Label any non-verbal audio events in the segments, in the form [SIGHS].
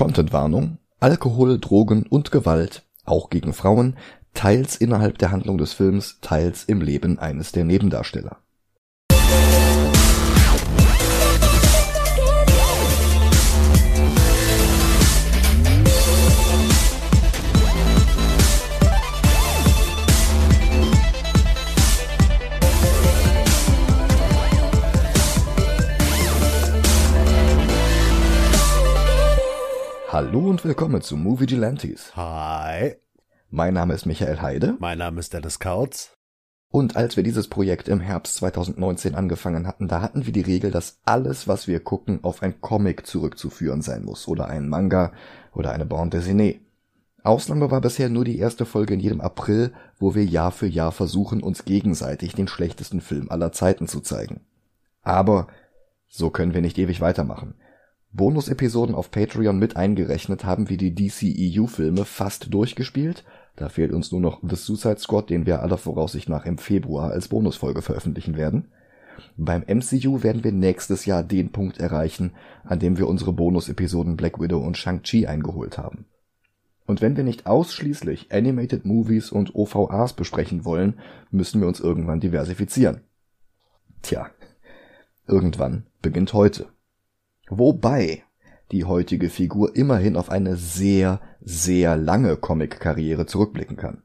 Contentwarnung: Alkohol, Drogen und Gewalt, auch gegen Frauen, teils innerhalb der Handlung des Films, teils im Leben eines der Nebendarsteller. Hallo und willkommen zu Movie Gelantes. Hi, Mein Name ist Michael Heide mein Name ist Dennis Kautz. und als wir dieses Projekt im Herbst 2019 angefangen hatten, da hatten wir die Regel, dass alles, was wir gucken, auf ein Comic zurückzuführen sein muss oder einen Manga oder eine Bande dessinée. Ausnahme war bisher nur die erste Folge in jedem April, wo wir Jahr für Jahr versuchen, uns gegenseitig den schlechtesten Film aller Zeiten zu zeigen. Aber so können wir nicht ewig weitermachen. Bonus-Episoden auf Patreon mit eingerechnet haben wir die DCEU-Filme fast durchgespielt. Da fehlt uns nur noch The Suicide Squad, den wir aller Voraussicht nach im Februar als Bonusfolge veröffentlichen werden. Beim MCU werden wir nächstes Jahr den Punkt erreichen, an dem wir unsere Bonus-Episoden Black Widow und Shang-Chi eingeholt haben. Und wenn wir nicht ausschließlich Animated Movies und OVAs besprechen wollen, müssen wir uns irgendwann diversifizieren. Tja, irgendwann beginnt heute. Wobei die heutige Figur immerhin auf eine sehr, sehr lange Comic-Karriere zurückblicken kann.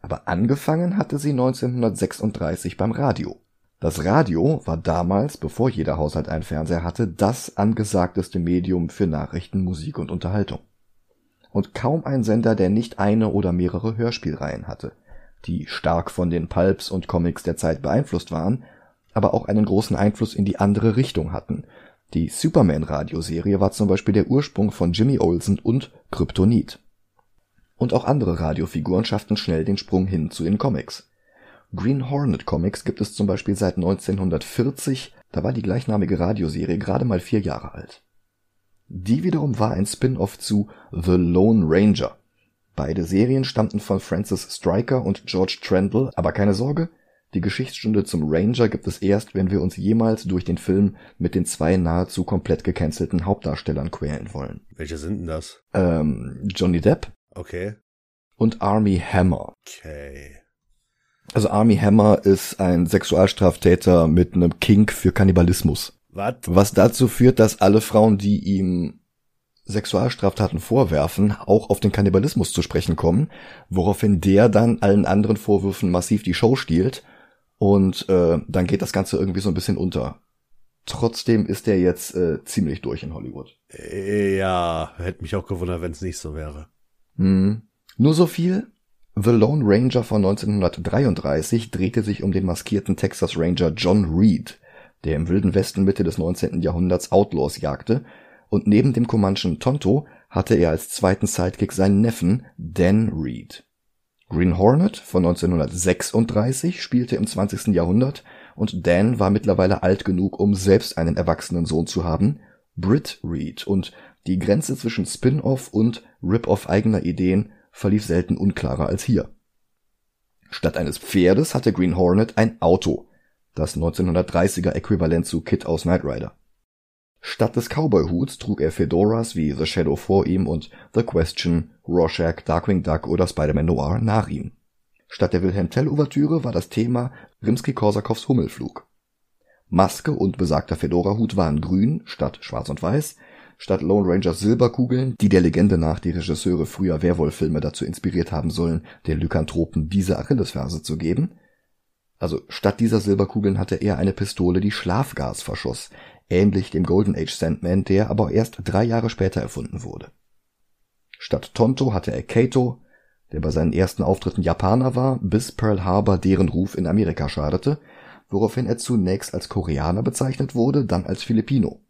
Aber angefangen hatte sie 1936 beim Radio. Das Radio war damals, bevor jeder Haushalt einen Fernseher hatte, das angesagteste Medium für Nachrichten, Musik und Unterhaltung. Und kaum ein Sender, der nicht eine oder mehrere Hörspielreihen hatte, die stark von den Pulps und Comics der Zeit beeinflusst waren, aber auch einen großen Einfluss in die andere Richtung hatten die Superman-Radioserie war zum Beispiel der Ursprung von Jimmy Olsen und Kryptonit. Und auch andere Radiofiguren schafften schnell den Sprung hin zu den Comics. Green Hornet Comics gibt es zum Beispiel seit 1940, da war die gleichnamige Radioserie gerade mal vier Jahre alt. Die wiederum war ein Spin-off zu The Lone Ranger. Beide Serien stammten von Francis Stryker und George Trendle, aber keine Sorge, die Geschichtsstunde zum Ranger gibt es erst, wenn wir uns jemals durch den Film mit den zwei nahezu komplett gecancelten Hauptdarstellern quälen wollen. Welche sind denn das? Ähm, Johnny Depp Okay. und Army Hammer. Okay. Also Army Hammer ist ein Sexualstraftäter mit einem Kink für Kannibalismus. Was? Was dazu führt, dass alle Frauen, die ihm Sexualstraftaten vorwerfen, auch auf den Kannibalismus zu sprechen kommen, woraufhin der dann allen anderen Vorwürfen massiv die Show stiehlt und äh, dann geht das Ganze irgendwie so ein bisschen unter. Trotzdem ist er jetzt äh, ziemlich durch in Hollywood. Ja, hätte mich auch gewundert, wenn es nicht so wäre. Hm. Nur so viel. The Lone Ranger von 1933 drehte sich um den maskierten Texas Ranger John Reed, der im wilden Westen Mitte des 19. Jahrhunderts Outlaws jagte, und neben dem Comanchen Tonto hatte er als zweiten Sidekick seinen Neffen Dan Reed. Green Hornet von 1936 spielte im 20. Jahrhundert und Dan war mittlerweile alt genug, um selbst einen erwachsenen Sohn zu haben, Britt Reed, und die Grenze zwischen Spin-off und Rip-off eigener Ideen verlief selten unklarer als hier. Statt eines Pferdes hatte Green Hornet ein Auto, das 1930er Äquivalent zu Kid aus Knight Rider. Statt des Cowboy-Huts trug er Fedoras wie The Shadow vor ihm und The Question, Rorschach, Darkwing Duck oder Spider-Man Noir nach ihm. Statt der Wilhelm Tell-Ouvertüre war das Thema Rimsky-Korsakows Hummelflug. Maske und besagter Fedora-Hut waren grün statt schwarz und weiß, statt Lone Rangers Silberkugeln, die der Legende nach die Regisseure früher Werwolf-Filme dazu inspiriert haben sollen, den Lykanthropen diese Achillesferse zu geben. Also statt dieser Silberkugeln hatte er eine Pistole, die Schlafgas verschoss, ähnlich dem Golden Age Sandman, der aber erst drei Jahre später erfunden wurde. Statt Tonto hatte er Kato, der bei seinen ersten Auftritten Japaner war, bis Pearl Harbor deren Ruf in Amerika schadete, woraufhin er zunächst als Koreaner bezeichnet wurde, dann als Filipino.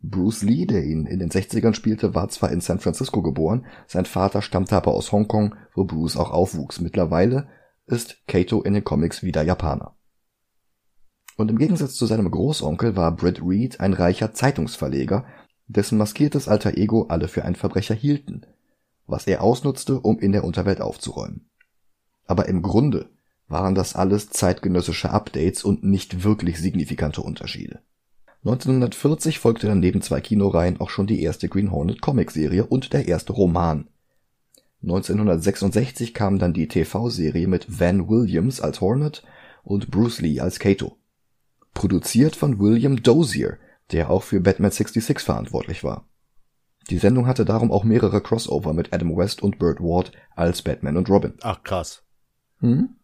Bruce Lee, der ihn in den 60ern spielte, war zwar in San Francisco geboren, sein Vater stammte aber aus Hongkong, wo Bruce auch aufwuchs. Mittlerweile ist Kato in den Comics wieder Japaner. Und im Gegensatz zu seinem Großonkel war Britt Reed ein reicher Zeitungsverleger, dessen maskiertes alter Ego alle für einen Verbrecher hielten, was er ausnutzte, um in der Unterwelt aufzuräumen. Aber im Grunde waren das alles zeitgenössische Updates und nicht wirklich signifikante Unterschiede. 1940 folgte dann neben zwei Kinoreihen auch schon die erste Green Hornet Comicserie und der erste Roman. 1966 kam dann die TV-Serie mit Van Williams als Hornet und Bruce Lee als Kato. Produziert von William Dozier, der auch für Batman 66 verantwortlich war. Die Sendung hatte darum auch mehrere Crossover mit Adam West und Burt Ward als Batman und Robin. Ach krass. Hm?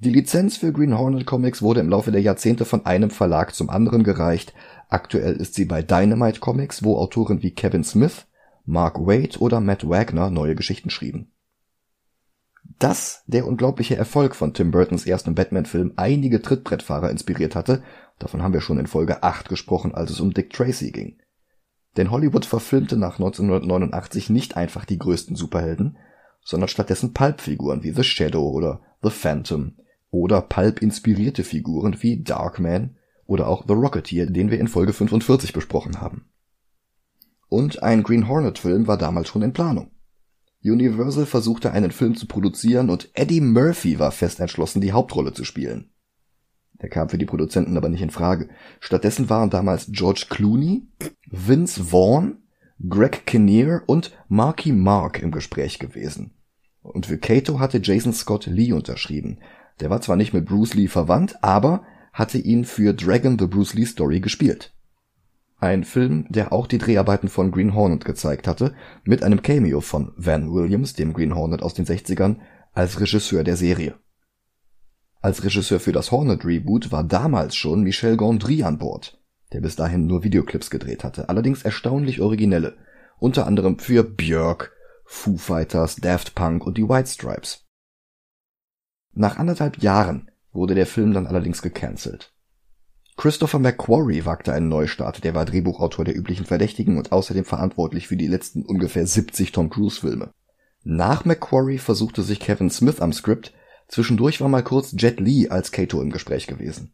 Die Lizenz für Green Hornet Comics wurde im Laufe der Jahrzehnte von einem Verlag zum anderen gereicht. Aktuell ist sie bei Dynamite Comics, wo Autoren wie Kevin Smith, Mark Waid oder Matt Wagner neue Geschichten schrieben. Dass der unglaubliche Erfolg von Tim Burtons ersten Batman-Film einige Trittbrettfahrer inspiriert hatte, davon haben wir schon in Folge 8 gesprochen, als es um Dick Tracy ging. Denn Hollywood verfilmte nach 1989 nicht einfach die größten Superhelden, sondern stattdessen Pulp-Figuren wie The Shadow oder The Phantom oder Pulp-inspirierte Figuren wie Darkman oder auch The Rocketeer, den wir in Folge 45 besprochen haben. Und ein Green Hornet-Film war damals schon in Planung. Universal versuchte einen Film zu produzieren und Eddie Murphy war fest entschlossen, die Hauptrolle zu spielen. Der kam für die Produzenten aber nicht in Frage. Stattdessen waren damals George Clooney, Vince Vaughn, Greg Kinnear und Marky Mark im Gespräch gewesen. Und für Kato hatte Jason Scott Lee unterschrieben. Der war zwar nicht mit Bruce Lee verwandt, aber hatte ihn für Dragon the Bruce Lee Story gespielt. Ein Film, der auch die Dreharbeiten von Green Hornet gezeigt hatte, mit einem Cameo von Van Williams, dem Green Hornet aus den 60ern, als Regisseur der Serie. Als Regisseur für das Hornet Reboot war damals schon Michel Gondry an Bord, der bis dahin nur Videoclips gedreht hatte, allerdings erstaunlich originelle, unter anderem für Björk, Foo Fighters, Daft Punk und die White Stripes. Nach anderthalb Jahren wurde der Film dann allerdings gecancelt. Christopher McQuarrie wagte einen Neustart, der war Drehbuchautor der üblichen Verdächtigen und außerdem verantwortlich für die letzten ungefähr 70 Tom Cruise Filme. Nach McQuarrie versuchte sich Kevin Smith am Skript, zwischendurch war mal kurz Jet Li als Kato im Gespräch gewesen.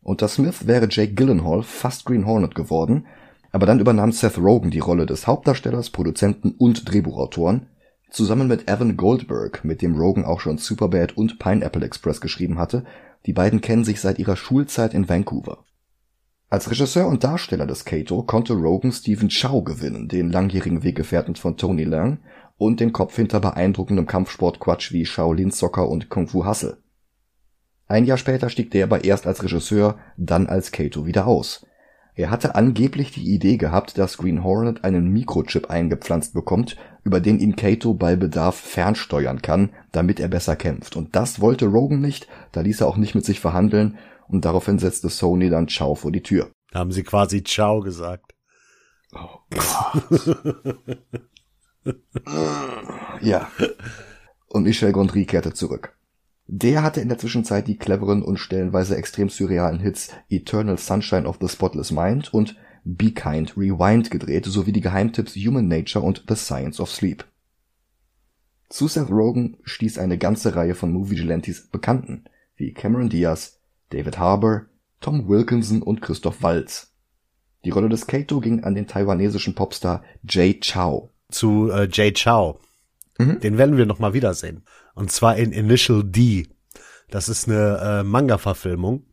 Unter Smith wäre Jake Gyllenhaal fast Green Hornet geworden, aber dann übernahm Seth Rogen die Rolle des Hauptdarstellers, Produzenten und Drehbuchautoren, zusammen mit Evan Goldberg, mit dem Rogen auch schon Superbad und Pineapple Express geschrieben hatte die beiden kennen sich seit ihrer Schulzeit in Vancouver. Als Regisseur und Darsteller des Kato konnte Rogan Stephen Chow gewinnen, den langjährigen Weggefährten von Tony Leung und den Kopf hinter beeindruckendem Kampfsport-Quatsch wie Shaolin Soccer und Kung Fu Hustle. Ein Jahr später stieg der aber erst als Regisseur, dann als Kato wieder aus. Er hatte angeblich die Idee gehabt, dass Green Hornet einen Mikrochip eingepflanzt bekommt, über den ihn Kato bei Bedarf fernsteuern kann, damit er besser kämpft. Und das wollte Rogan nicht, da ließ er auch nicht mit sich verhandeln und daraufhin setzte Sony dann Ciao vor die Tür. Da haben sie quasi Ciao gesagt. Oh Gott. [LAUGHS] ja. Und Michel Gondry kehrte zurück. Der hatte in der Zwischenzeit die cleveren und stellenweise extrem surrealen Hits Eternal Sunshine of the Spotless Mind und Be Kind Rewind gedreht, sowie die Geheimtipps Human Nature und The Science of Sleep. Zu Seth Rogen stieß eine ganze Reihe von Movie-Gelantes Bekannten, wie Cameron Diaz, David Harbour, Tom Wilkinson und Christoph Waltz. Die Rolle des Kato ging an den taiwanesischen Popstar Jay Chou. Zu äh, Jay Chou. Mhm. Den werden wir noch mal wiedersehen. Und zwar in Initial D. Das ist eine äh, Manga-Verfilmung.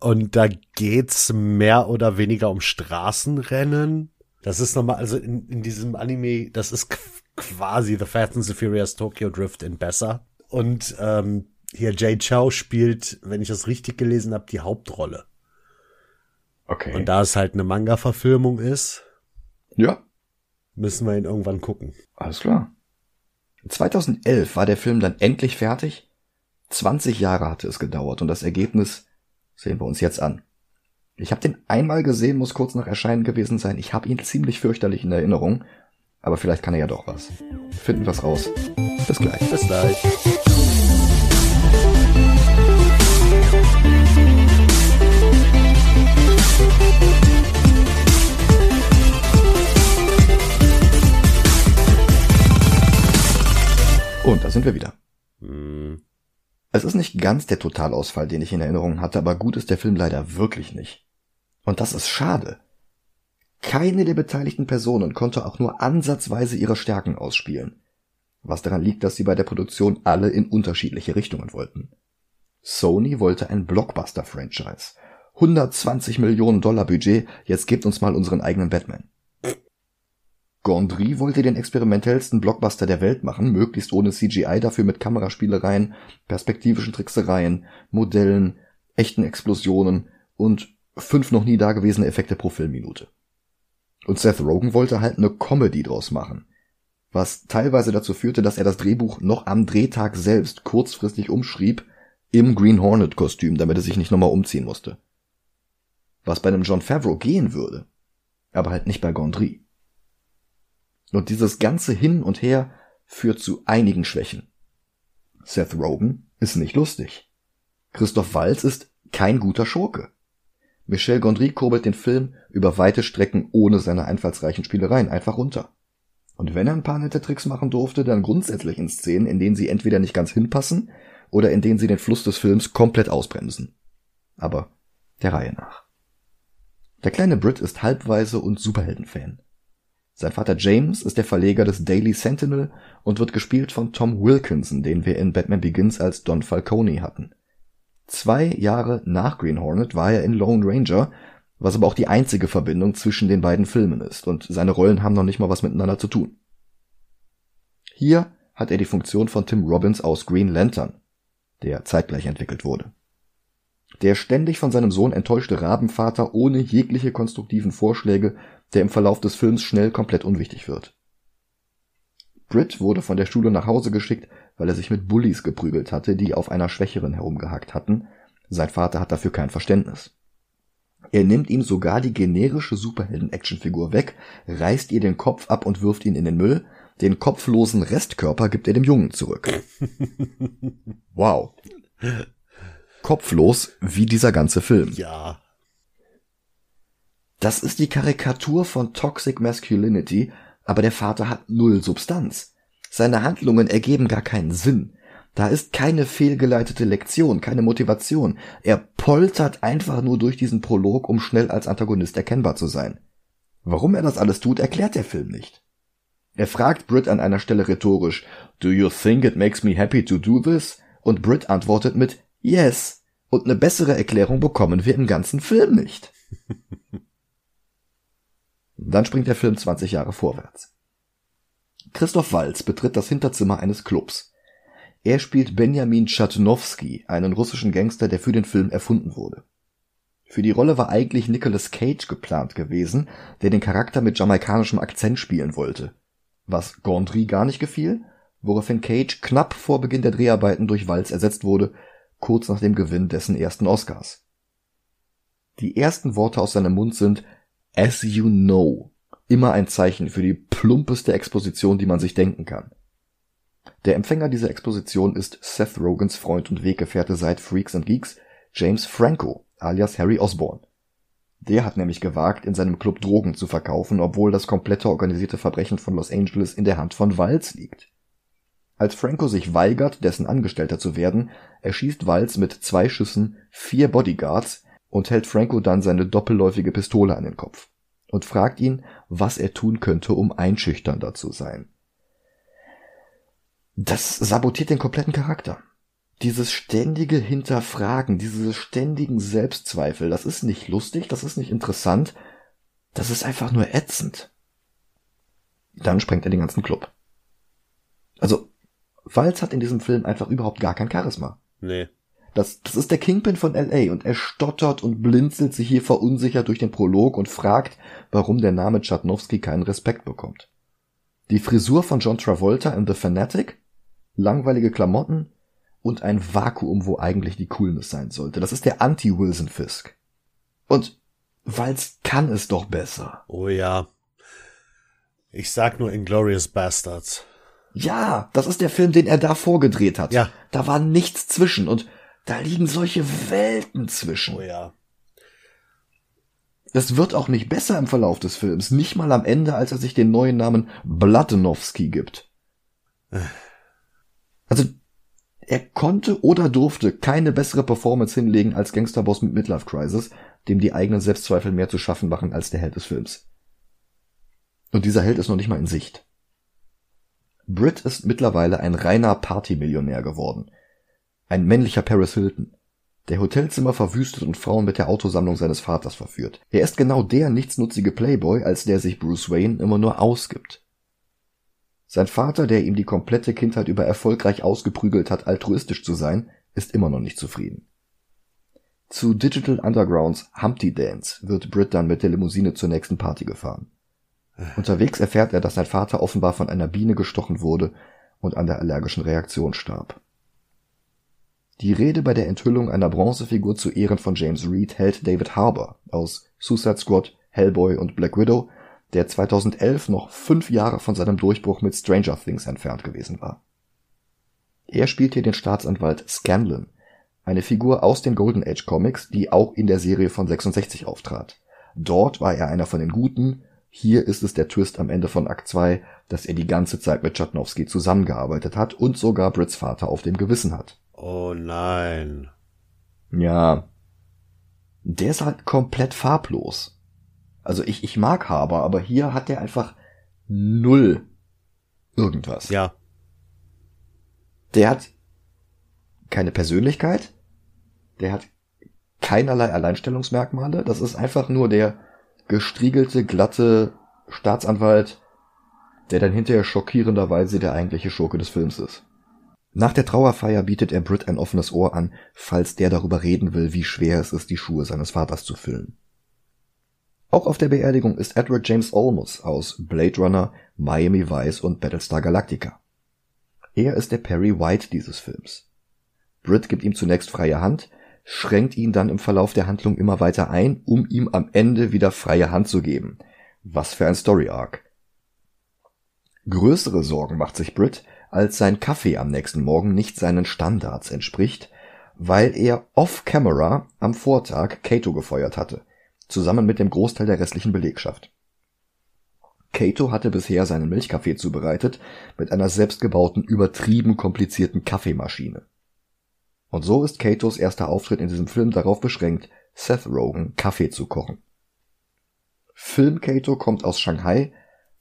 Und da geht's mehr oder weniger um Straßenrennen. Das ist nochmal, also in, in diesem Anime, das ist quasi The Fast and the Furious Tokyo Drift in besser. Und ähm, hier Jay Chow spielt, wenn ich das richtig gelesen habe, die Hauptrolle. Okay. Und da es halt eine Manga-Verfilmung ist, ja, müssen wir ihn irgendwann gucken. Alles klar. 2011 war der Film dann endlich fertig. 20 Jahre hatte es gedauert und das Ergebnis sehen wir uns jetzt an. Ich habe den einmal gesehen, muss kurz nach Erscheinen gewesen sein. Ich habe ihn ziemlich fürchterlich in Erinnerung, aber vielleicht kann er ja doch was. Finden wir's raus. Bis gleich. Bis gleich. Wir wieder. Hm. Es ist nicht ganz der Totalausfall, den ich in Erinnerung hatte, aber gut ist der Film leider wirklich nicht. Und das ist schade. Keine der beteiligten Personen konnte auch nur ansatzweise ihre Stärken ausspielen. Was daran liegt, dass sie bei der Produktion alle in unterschiedliche Richtungen wollten. Sony wollte ein Blockbuster-Franchise. 120 Millionen Dollar Budget, jetzt gebt uns mal unseren eigenen Batman. Gondry wollte den experimentellsten Blockbuster der Welt machen, möglichst ohne CGI, dafür mit Kameraspielereien, perspektivischen Tricksereien, Modellen, echten Explosionen und fünf noch nie dagewesene Effekte pro Filmminute. Und Seth Rogen wollte halt eine Comedy draus machen, was teilweise dazu führte, dass er das Drehbuch noch am Drehtag selbst kurzfristig umschrieb im Green Hornet Kostüm, damit er sich nicht nochmal umziehen musste. Was bei einem John Favreau gehen würde, aber halt nicht bei Gondry. Und dieses ganze Hin und Her führt zu einigen Schwächen. Seth Rogen ist nicht lustig. Christoph Walz ist kein guter Schurke. Michel Gondry kurbelt den Film über weite Strecken ohne seine einfallsreichen Spielereien einfach runter. Und wenn er ein paar nette Tricks machen durfte, dann grundsätzlich in Szenen, in denen sie entweder nicht ganz hinpassen oder in denen sie den Fluss des Films komplett ausbremsen. Aber der Reihe nach. Der kleine Brit ist halbweise und Superheldenfan. Sein Vater James ist der Verleger des Daily Sentinel und wird gespielt von Tom Wilkinson, den wir in Batman Begins als Don Falcone hatten. Zwei Jahre nach Green Hornet war er in Lone Ranger, was aber auch die einzige Verbindung zwischen den beiden Filmen ist, und seine Rollen haben noch nicht mal was miteinander zu tun. Hier hat er die Funktion von Tim Robbins aus Green Lantern, der zeitgleich entwickelt wurde. Der ständig von seinem Sohn enttäuschte Rabenvater ohne jegliche konstruktiven Vorschläge, der im Verlauf des Films schnell komplett unwichtig wird. Britt wurde von der Schule nach Hause geschickt, weil er sich mit Bullies geprügelt hatte, die auf einer Schwächeren herumgehackt hatten. Sein Vater hat dafür kein Verständnis. Er nimmt ihm sogar die generische Superhelden-Actionfigur weg, reißt ihr den Kopf ab und wirft ihn in den Müll. Den kopflosen Restkörper gibt er dem Jungen zurück. [LAUGHS] Wow. Kopflos wie dieser ganze Film. Ja. Das ist die Karikatur von Toxic Masculinity, aber der Vater hat null Substanz. Seine Handlungen ergeben gar keinen Sinn. Da ist keine fehlgeleitete Lektion, keine Motivation. Er poltert einfach nur durch diesen Prolog, um schnell als Antagonist erkennbar zu sein. Warum er das alles tut, erklärt der Film nicht. Er fragt Brit an einer Stelle rhetorisch, Do you think it makes me happy to do this? Und Brit antwortet mit Yes. Und eine bessere Erklärung bekommen wir im ganzen Film nicht. [LAUGHS] Dann springt der Film 20 Jahre vorwärts. Christoph Walz betritt das Hinterzimmer eines Clubs. Er spielt Benjamin Chatnowski, einen russischen Gangster, der für den Film erfunden wurde. Für die Rolle war eigentlich Nicolas Cage geplant gewesen, der den Charakter mit jamaikanischem Akzent spielen wollte. Was Gondry gar nicht gefiel, woraufhin Cage knapp vor Beginn der Dreharbeiten durch Walz ersetzt wurde, kurz nach dem Gewinn dessen ersten Oscars. Die ersten Worte aus seinem Mund sind As you know. Immer ein Zeichen für die plumpeste Exposition, die man sich denken kann. Der Empfänger dieser Exposition ist Seth Rogans Freund und Weggefährte seit Freaks and Geeks, James Franco, alias Harry Osborne. Der hat nämlich gewagt, in seinem Club Drogen zu verkaufen, obwohl das komplette organisierte Verbrechen von Los Angeles in der Hand von Walz liegt. Als Franco sich weigert, dessen Angestellter zu werden, erschießt Walz mit zwei Schüssen vier Bodyguards und hält Franco dann seine doppelläufige Pistole an den Kopf und fragt ihn, was er tun könnte, um einschüchternder zu sein. Das sabotiert den kompletten Charakter. Dieses ständige Hinterfragen, diese ständigen Selbstzweifel, das ist nicht lustig, das ist nicht interessant, das ist einfach nur ätzend. Dann sprengt er den ganzen Club. Also, Walz hat in diesem Film einfach überhaupt gar kein Charisma. Nee. Das, das ist der Kingpin von LA und er stottert und blinzelt sich hier verunsichert durch den Prolog und fragt, warum der Name Chatnowski keinen Respekt bekommt. Die Frisur von John Travolta in The Fanatic, langweilige Klamotten und ein Vakuum, wo eigentlich die Coolness sein sollte. Das ist der Anti-Wilson Fisk. Und Walz kann es doch besser. Oh ja. Ich sag nur Inglorious Bastards. Ja, das ist der Film, den er da vorgedreht hat. Ja. Da war nichts zwischen und da liegen solche Welten zwischen. Oh ja. Das wird auch nicht besser im Verlauf des Films, nicht mal am Ende, als er sich den neuen Namen Bladenowski gibt. Also, er konnte oder durfte keine bessere Performance hinlegen als Gangsterboss mit Midlife Crisis, dem die eigenen Selbstzweifel mehr zu schaffen machen als der Held des Films. Und dieser Held ist noch nicht mal in Sicht. Britt ist mittlerweile ein reiner Partymillionär geworden ein männlicher Paris Hilton. der Hotelzimmer verwüstet und Frauen mit der Autosammlung seines Vaters verführt. Er ist genau der nichtsnutzige Playboy, als der sich Bruce Wayne immer nur ausgibt. Sein Vater, der ihm die komplette Kindheit über erfolgreich ausgeprügelt hat, altruistisch zu sein, ist immer noch nicht zufrieden. Zu Digital Undergrounds Humpty Dance wird Britt dann mit der Limousine zur nächsten Party gefahren. Unterwegs erfährt er, dass sein Vater offenbar von einer Biene gestochen wurde und an der allergischen Reaktion starb. Die Rede bei der Enthüllung einer Bronzefigur zu Ehren von James Reed hält David Harbour aus Suicide Squad, Hellboy und Black Widow, der 2011 noch fünf Jahre von seinem Durchbruch mit Stranger Things entfernt gewesen war. Er spielt hier den Staatsanwalt Scanlon, eine Figur aus den Golden Age Comics, die auch in der Serie von 66 auftrat. Dort war er einer von den Guten, hier ist es der Twist am Ende von Akt 2, dass er die ganze Zeit mit Chatnowski zusammengearbeitet hat und sogar Brits Vater auf dem Gewissen hat. Oh nein. Ja. Der ist halt komplett farblos. Also ich, ich mag Haber, aber hier hat der einfach null irgendwas. Ja. Der hat keine Persönlichkeit. Der hat keinerlei Alleinstellungsmerkmale. Das ist einfach nur der gestriegelte, glatte Staatsanwalt, der dann hinterher schockierenderweise der eigentliche Schurke des Films ist. Nach der Trauerfeier bietet er Britt ein offenes Ohr an, falls der darüber reden will, wie schwer es ist, die Schuhe seines Vaters zu füllen. Auch auf der Beerdigung ist Edward James Olmos aus Blade Runner, Miami Vice und Battlestar Galactica. Er ist der Perry White dieses Films. Britt gibt ihm zunächst freie Hand, schränkt ihn dann im Verlauf der Handlung immer weiter ein, um ihm am Ende wieder freie Hand zu geben. Was für ein Story Arc. Größere Sorgen macht sich Britt, als sein Kaffee am nächsten Morgen nicht seinen Standards entspricht, weil er off-camera am Vortag Kato gefeuert hatte, zusammen mit dem Großteil der restlichen Belegschaft. Kato hatte bisher seinen Milchkaffee zubereitet mit einer selbstgebauten, übertrieben komplizierten Kaffeemaschine. Und so ist Katos erster Auftritt in diesem Film darauf beschränkt, Seth Rogen Kaffee zu kochen. Film Kato kommt aus Shanghai,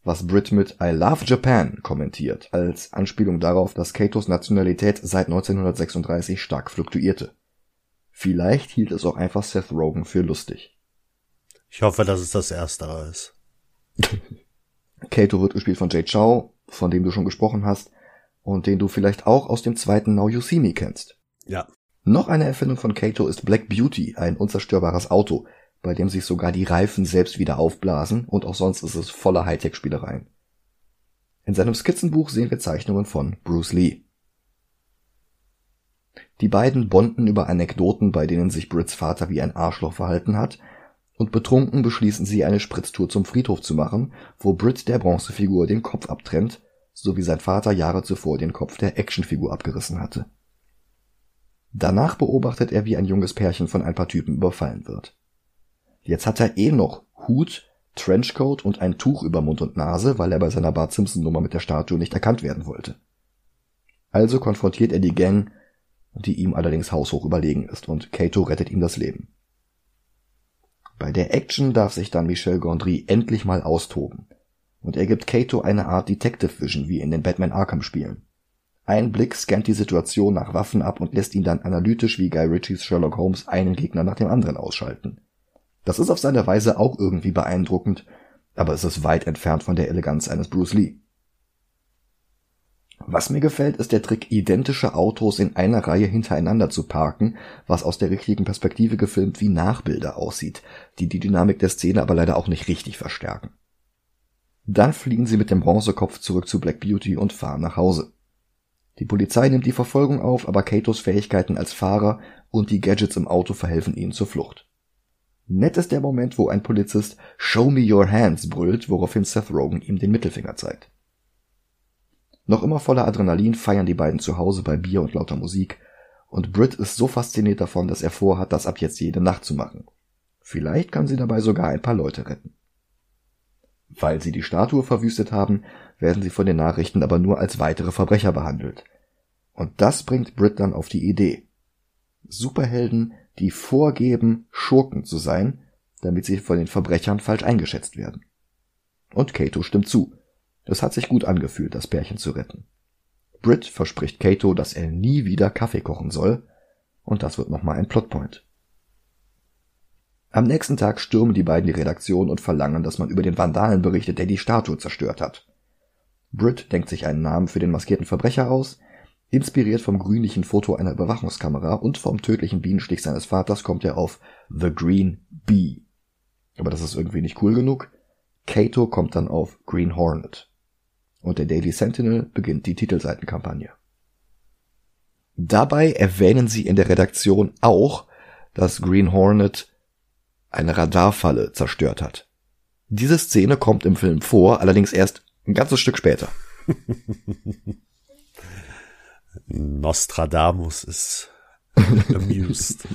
was Brit mit I Love Japan kommentiert, als Anspielung darauf, dass Katos Nationalität seit 1936 stark fluktuierte. Vielleicht hielt es auch einfach Seth Rogen für lustig. Ich hoffe, dass es das Erstere ist. [LAUGHS] Kato wird gespielt von Jay Chow, von dem du schon gesprochen hast, und den du vielleicht auch aus dem zweiten Now You See Me kennst. Ja. Noch eine Erfindung von Kato ist Black Beauty, ein unzerstörbares Auto, bei dem sich sogar die Reifen selbst wieder aufblasen und auch sonst ist es voller Hightech-Spielereien. In seinem Skizzenbuch sehen wir Zeichnungen von Bruce Lee. Die beiden bonden über Anekdoten, bei denen sich Brits Vater wie ein Arschloch verhalten hat, und betrunken beschließen sie eine Spritztour zum Friedhof zu machen, wo Brit der Bronzefigur den Kopf abtrennt, so wie sein Vater Jahre zuvor den Kopf der Actionfigur abgerissen hatte. Danach beobachtet er, wie ein junges Pärchen von ein paar Typen überfallen wird. Jetzt hat er eh noch Hut, Trenchcoat und ein Tuch über Mund und Nase, weil er bei seiner Bart Simpson Nummer mit der Statue nicht erkannt werden wollte. Also konfrontiert er die Gang, die ihm allerdings haushoch überlegen ist und Kato rettet ihm das Leben. Bei der Action darf sich dann Michel Gondry endlich mal austoben und er gibt Kato eine Art Detective Vision wie in den Batman Arkham Spielen. Ein Blick scannt die Situation nach Waffen ab und lässt ihn dann analytisch wie Guy Ritchies Sherlock Holmes einen Gegner nach dem anderen ausschalten. Das ist auf seine Weise auch irgendwie beeindruckend, aber es ist weit entfernt von der Eleganz eines Bruce Lee. Was mir gefällt, ist der Trick, identische Autos in einer Reihe hintereinander zu parken, was aus der richtigen Perspektive gefilmt wie Nachbilder aussieht, die die Dynamik der Szene aber leider auch nicht richtig verstärken. Dann fliegen sie mit dem Bronzekopf zurück zu Black Beauty und fahren nach Hause. Die Polizei nimmt die Verfolgung auf, aber Katos Fähigkeiten als Fahrer und die Gadgets im Auto verhelfen ihnen zur Flucht. Nett ist der Moment, wo ein Polizist Show me your hands brüllt, woraufhin Seth Rogen ihm den Mittelfinger zeigt. Noch immer voller Adrenalin feiern die beiden zu Hause bei Bier und lauter Musik, und Britt ist so fasziniert davon, dass er vorhat, das ab jetzt jede Nacht zu machen. Vielleicht kann sie dabei sogar ein paar Leute retten. Weil sie die Statue verwüstet haben, werden sie von den Nachrichten aber nur als weitere Verbrecher behandelt. Und das bringt Britt dann auf die Idee. Superhelden, die vorgeben, Schurken zu sein, damit sie von den Verbrechern falsch eingeschätzt werden. Und Kato stimmt zu. Es hat sich gut angefühlt, das Pärchen zu retten. Britt verspricht Kato, dass er nie wieder Kaffee kochen soll, Und das wird nochmal ein Plotpoint. Am nächsten Tag stürmen die beiden die Redaktion und verlangen, dass man über den Vandalen berichtet, der die Statue zerstört hat. Britt denkt sich einen Namen für den maskierten Verbrecher aus, inspiriert vom grünlichen Foto einer Überwachungskamera und vom tödlichen Bienenstich seines Vaters kommt er auf The Green Bee. Aber das ist irgendwie nicht cool genug. Kato kommt dann auf Green Hornet. Und der Daily Sentinel beginnt die Titelseitenkampagne. Dabei erwähnen sie in der Redaktion auch, dass Green Hornet eine Radarfalle zerstört hat. Diese Szene kommt im Film vor, allerdings erst ein ganzes Stück später. [LAUGHS] Nostradamus ist [LAUGHS] amused.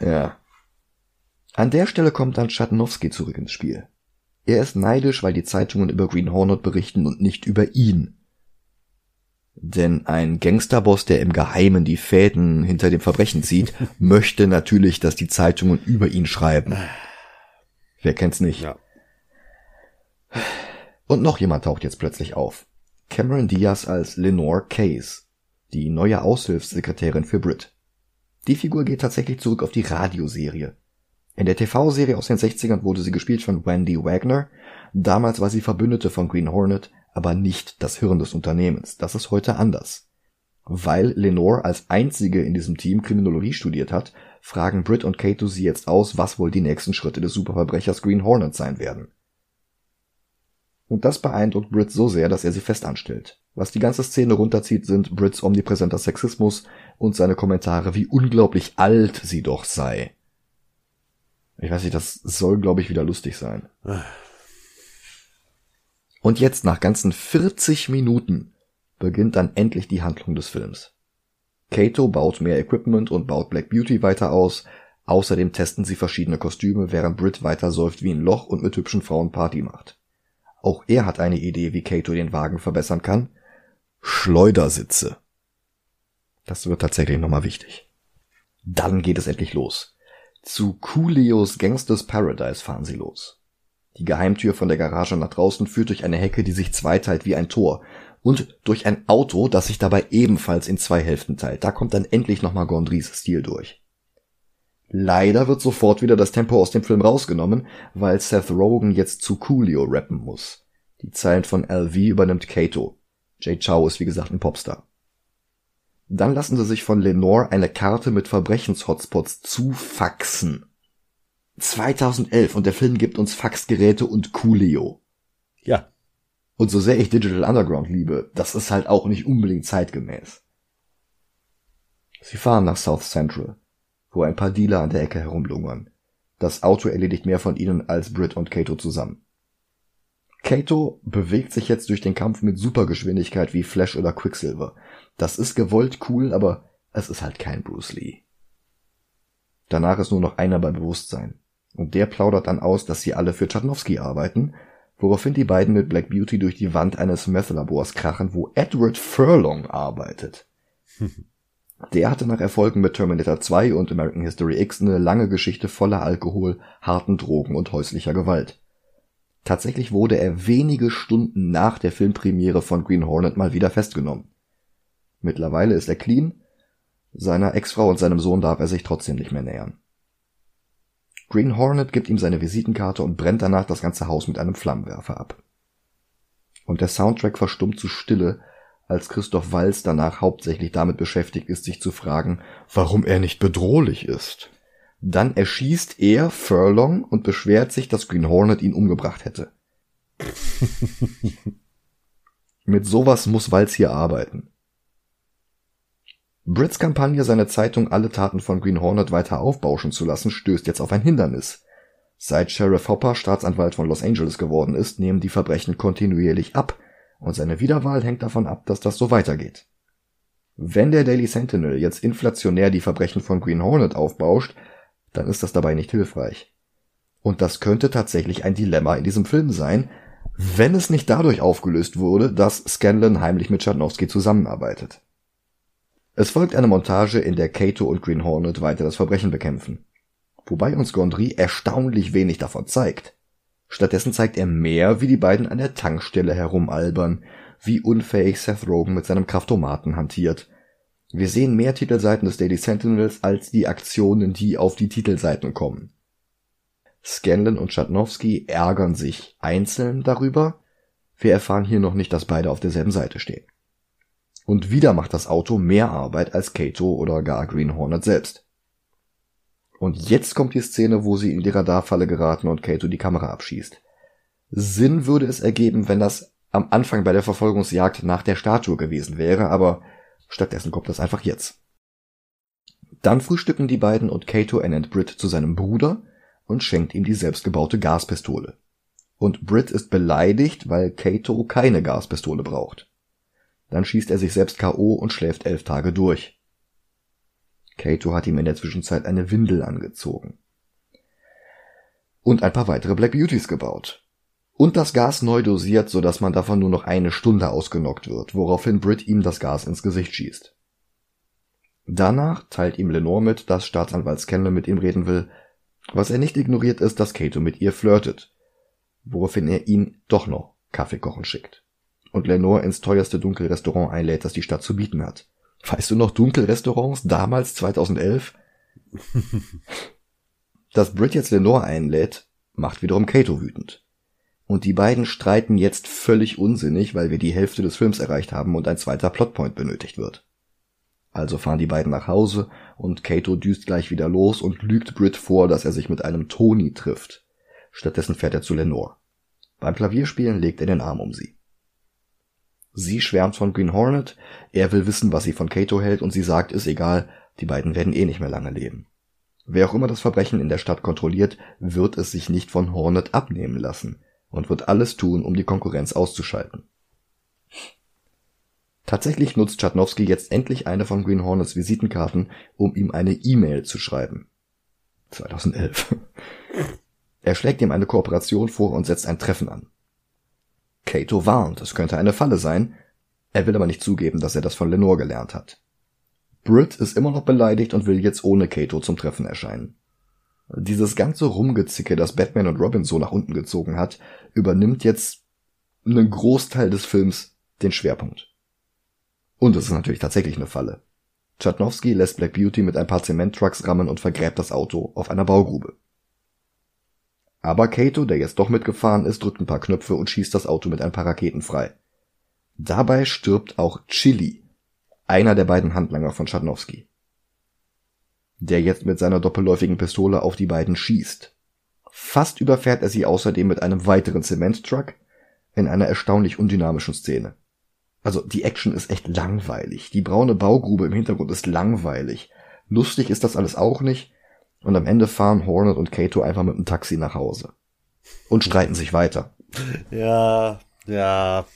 ja. An der Stelle kommt dann Schattenowski zurück ins Spiel. Er ist neidisch, weil die Zeitungen über Green Hornet berichten und nicht über ihn. Denn ein Gangsterboss, der im Geheimen die Fäden hinter dem Verbrechen zieht, [LAUGHS] möchte natürlich, dass die Zeitungen über ihn schreiben. Wer kennt's nicht? Ja. Und noch jemand taucht jetzt plötzlich auf. Cameron Diaz als Lenore Case, die neue Aushilfssekretärin für Brit. Die Figur geht tatsächlich zurück auf die Radioserie. In der TV-Serie aus den 60ern wurde sie gespielt von Wendy Wagner. Damals war sie Verbündete von Green Hornet, aber nicht das Hirn des Unternehmens. Das ist heute anders. Weil Lenore als einzige in diesem Team Kriminologie studiert hat, fragen Britt und Kato sie jetzt aus, was wohl die nächsten Schritte des Superverbrechers Green Hornet sein werden. Und das beeindruckt Britt so sehr, dass er sie fest anstellt. Was die ganze Szene runterzieht, sind Brits omnipräsenter Sexismus und seine Kommentare, wie unglaublich alt sie doch sei. Ich weiß nicht, das soll, glaube ich, wieder lustig sein. Und jetzt nach ganzen 40 Minuten beginnt dann endlich die Handlung des Films. Kato baut mehr Equipment und baut Black Beauty weiter aus. Außerdem testen sie verschiedene Kostüme, während Brit weiter säuft wie ein Loch und mit hübschen Frauen Party macht. Auch er hat eine Idee, wie Kato den Wagen verbessern kann. Schleudersitze. Das wird tatsächlich nochmal wichtig. Dann geht es endlich los. Zu Coolios Gangsters Paradise fahren sie los. Die Geheimtür von der Garage nach draußen führt durch eine Hecke, die sich zweiteilt wie ein Tor. Und durch ein Auto, das sich dabei ebenfalls in zwei Hälften teilt. Da kommt dann endlich nochmal Gondrys Stil durch. Leider wird sofort wieder das Tempo aus dem Film rausgenommen, weil Seth Rogen jetzt zu Coolio rappen muss. Die Zeilen von LV übernimmt Kato. Jay Chow ist wie gesagt ein Popstar. Dann lassen sie sich von Lenore eine Karte mit Verbrechenshotspots zufaxen. 2011 und der Film gibt uns Faxgeräte und Coolio. Ja. Und so sehr ich Digital Underground liebe, das ist halt auch nicht unbedingt zeitgemäß. Sie fahren nach South Central, wo ein paar Dealer an der Ecke herumlungern. Das Auto erledigt mehr von ihnen als Britt und Kato zusammen. Kato bewegt sich jetzt durch den Kampf mit Supergeschwindigkeit wie Flash oder Quicksilver. Das ist gewollt cool, aber es ist halt kein Bruce Lee. Danach ist nur noch einer bei Bewusstsein. Und der plaudert dann aus, dass sie alle für Tchaikovsky arbeiten, woraufhin die beiden mit Black Beauty durch die Wand eines Meth-Labors krachen, wo Edward Furlong arbeitet. [LAUGHS] Der hatte nach Erfolgen mit Terminator 2 und American History X eine lange Geschichte voller Alkohol, harten Drogen und häuslicher Gewalt. Tatsächlich wurde er wenige Stunden nach der Filmpremiere von Green Hornet mal wieder festgenommen. Mittlerweile ist er clean, seiner Ex-Frau und seinem Sohn darf er sich trotzdem nicht mehr nähern. Green Hornet gibt ihm seine Visitenkarte und brennt danach das ganze Haus mit einem Flammenwerfer ab. Und der Soundtrack verstummt zu Stille, als Christoph Walz danach hauptsächlich damit beschäftigt ist, sich zu fragen, warum er nicht bedrohlich ist. Dann erschießt er Furlong und beschwert sich, dass Green Hornet ihn umgebracht hätte. [LAUGHS] Mit sowas muss Walz hier arbeiten. Brits Kampagne, seine Zeitung alle Taten von Green Hornet weiter aufbauschen zu lassen, stößt jetzt auf ein Hindernis. Seit Sheriff Hopper Staatsanwalt von Los Angeles geworden ist, nehmen die Verbrechen kontinuierlich ab, und seine Wiederwahl hängt davon ab, dass das so weitergeht. Wenn der Daily Sentinel jetzt inflationär die Verbrechen von Green Hornet aufbauscht, dann ist das dabei nicht hilfreich. Und das könnte tatsächlich ein Dilemma in diesem Film sein, wenn es nicht dadurch aufgelöst wurde, dass Scanlon heimlich mit Chernowski zusammenarbeitet. Es folgt eine Montage, in der Kato und Green Hornet weiter das Verbrechen bekämpfen. Wobei uns Gondry erstaunlich wenig davon zeigt. Stattdessen zeigt er mehr, wie die beiden an der Tankstelle herumalbern, wie unfähig Seth Rogen mit seinem Kraftomaten hantiert Wir sehen mehr Titelseiten des Daily Sentinels als die Aktionen, die auf die Titelseiten kommen. Scanlon und Schatnowski ärgern sich einzeln darüber. Wir erfahren hier noch nicht, dass beide auf derselben Seite stehen. Und wieder macht das Auto mehr Arbeit als Kato oder gar Green Hornet selbst. Und jetzt kommt die Szene, wo sie in die Radarfalle geraten und Kato die Kamera abschießt. Sinn würde es ergeben, wenn das am Anfang bei der Verfolgungsjagd nach der Statue gewesen wäre, aber stattdessen kommt das einfach jetzt. Dann frühstücken die beiden und Kato ernennt Brit zu seinem Bruder und schenkt ihm die selbstgebaute Gaspistole. Und Brit ist beleidigt, weil Kato keine Gaspistole braucht. Dann schießt er sich selbst K.O. und schläft elf Tage durch. Kato hat ihm in der Zwischenzeit eine Windel angezogen. Und ein paar weitere Black Beauties gebaut. Und das Gas neu dosiert, sodass man davon nur noch eine Stunde ausgenockt wird, woraufhin Brit ihm das Gas ins Gesicht schießt. Danach teilt ihm Lenore mit, dass Staatsanwalt Scanlon mit ihm reden will. Was er nicht ignoriert ist, dass Kato mit ihr flirtet. Woraufhin er ihn doch noch Kaffee kochen schickt. Und Lenore ins teuerste Dunkelrestaurant einlädt, das die Stadt zu bieten hat. Weißt du noch Dunkelrestaurants damals 2011? [LAUGHS] Dass Brit jetzt Lenore einlädt, macht wiederum Kato wütend. Und die beiden streiten jetzt völlig unsinnig, weil wir die Hälfte des Films erreicht haben und ein zweiter Plotpoint benötigt wird. Also fahren die beiden nach Hause und Kato düst gleich wieder los und lügt Brit vor, dass er sich mit einem Tony trifft. Stattdessen fährt er zu Lenore. Beim Klavierspielen legt er den Arm um sie. Sie schwärmt von Green Hornet, er will wissen, was sie von Kato hält und sie sagt, ist egal, die beiden werden eh nicht mehr lange leben. Wer auch immer das Verbrechen in der Stadt kontrolliert, wird es sich nicht von Hornet abnehmen lassen und wird alles tun, um die Konkurrenz auszuschalten. Tatsächlich nutzt Chatnowski jetzt endlich eine von Green Hornets Visitenkarten, um ihm eine E-Mail zu schreiben. 2011. Er schlägt ihm eine Kooperation vor und setzt ein Treffen an. Kato warnt, es könnte eine Falle sein. Er will aber nicht zugeben, dass er das von Lenore gelernt hat. Britt ist immer noch beleidigt und will jetzt ohne Kato zum Treffen erscheinen. Dieses ganze Rumgezicke, das Batman und Robin so nach unten gezogen hat, übernimmt jetzt einen Großteil des Films den Schwerpunkt. Und es ist natürlich tatsächlich eine Falle. Chatnowski lässt Black Beauty mit ein paar Zementtrucks rammen und vergräbt das Auto auf einer Baugrube. Aber Kato, der jetzt doch mitgefahren ist, drückt ein paar Knöpfe und schießt das Auto mit ein paar Raketen frei. Dabei stirbt auch Chili, einer der beiden Handlanger von Schatnowski. Der jetzt mit seiner doppelläufigen Pistole auf die beiden schießt. Fast überfährt er sie außerdem mit einem weiteren Zementtruck in einer erstaunlich undynamischen Szene. Also die Action ist echt langweilig. Die braune Baugrube im Hintergrund ist langweilig. Lustig ist das alles auch nicht, und am Ende fahren Hornet und Kato einfach mit dem Taxi nach Hause. Und streiten sich weiter. Ja, ja.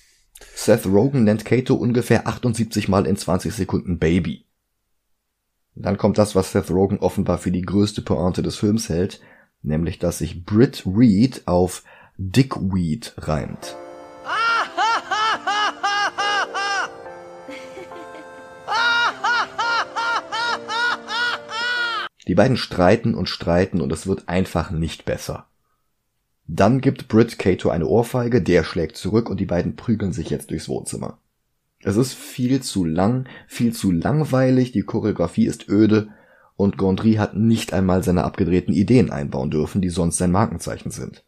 Seth Rogen nennt Kato ungefähr 78 Mal in 20 Sekunden Baby. Dann kommt das, was Seth Rogen offenbar für die größte Pointe des Films hält, nämlich dass sich Britt Reed auf Dickweed reimt. Die beiden streiten und streiten und es wird einfach nicht besser. Dann gibt Britt Kato eine Ohrfeige, der schlägt zurück und die beiden prügeln sich jetzt durchs Wohnzimmer. Es ist viel zu lang, viel zu langweilig, die Choreografie ist öde und Gondry hat nicht einmal seine abgedrehten Ideen einbauen dürfen, die sonst sein Markenzeichen sind.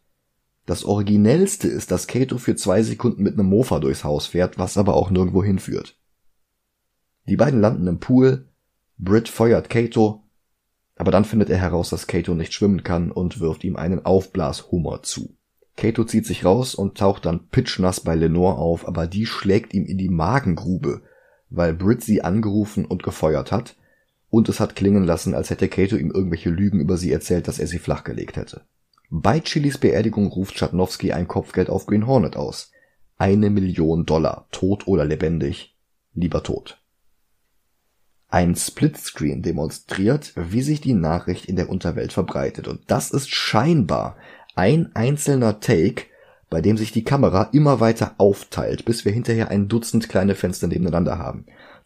Das originellste ist, dass Kato für zwei Sekunden mit einem Mofa durchs Haus fährt, was aber auch nirgendwo hinführt. Die beiden landen im Pool, Britt feuert Kato, aber dann findet er heraus, dass Kato nicht schwimmen kann und wirft ihm einen Aufblashummer zu. Kato zieht sich raus und taucht dann pitchnass bei Lenore auf, aber die schlägt ihm in die Magengrube, weil Brit sie angerufen und gefeuert hat, und es hat klingen lassen, als hätte Kato ihm irgendwelche Lügen über sie erzählt, dass er sie flachgelegt hätte. Bei Chilis Beerdigung ruft Schatnowski ein Kopfgeld auf Green Hornet aus. Eine Million Dollar, tot oder lebendig, lieber tot. Ein Splitscreen demonstriert, wie sich die Nachricht in der Unterwelt verbreitet. Und das ist scheinbar ein einzelner Take, bei dem sich die Kamera immer weiter aufteilt, bis wir hinterher ein Dutzend kleine Fenster nebeneinander haben.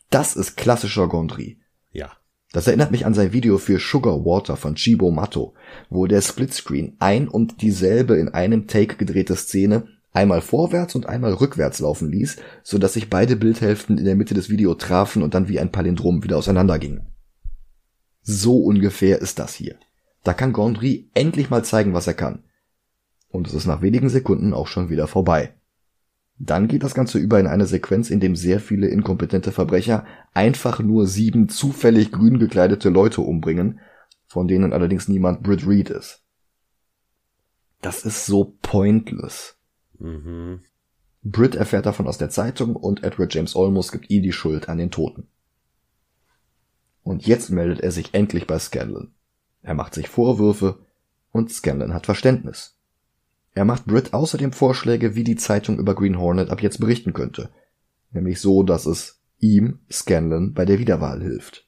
Das ist klassischer Gondry. Ja. Das erinnert mich an sein Video für Sugar Water von Chibo Matto, wo der Splitscreen ein und dieselbe in einem Take gedrehte Szene einmal vorwärts und einmal rückwärts laufen ließ, so dass sich beide Bildhälften in der Mitte des Videos trafen und dann wie ein Palindrom wieder auseinandergingen. So ungefähr ist das hier. Da kann Gondry endlich mal zeigen, was er kann. Und es ist nach wenigen Sekunden auch schon wieder vorbei. Dann geht das Ganze über in eine Sequenz, in dem sehr viele inkompetente Verbrecher einfach nur sieben zufällig grün gekleidete Leute umbringen, von denen allerdings niemand Brit Reed ist. Das ist so pointless. Mhm. Britt erfährt davon aus der Zeitung und Edward James Olmos gibt ihm die Schuld an den Toten. Und jetzt meldet er sich endlich bei Scanlon. Er macht sich Vorwürfe und Scanlon hat Verständnis. Er macht Britt außerdem Vorschläge, wie die Zeitung über Green Hornet ab jetzt berichten könnte. Nämlich so, dass es ihm, Scanlon, bei der Wiederwahl hilft.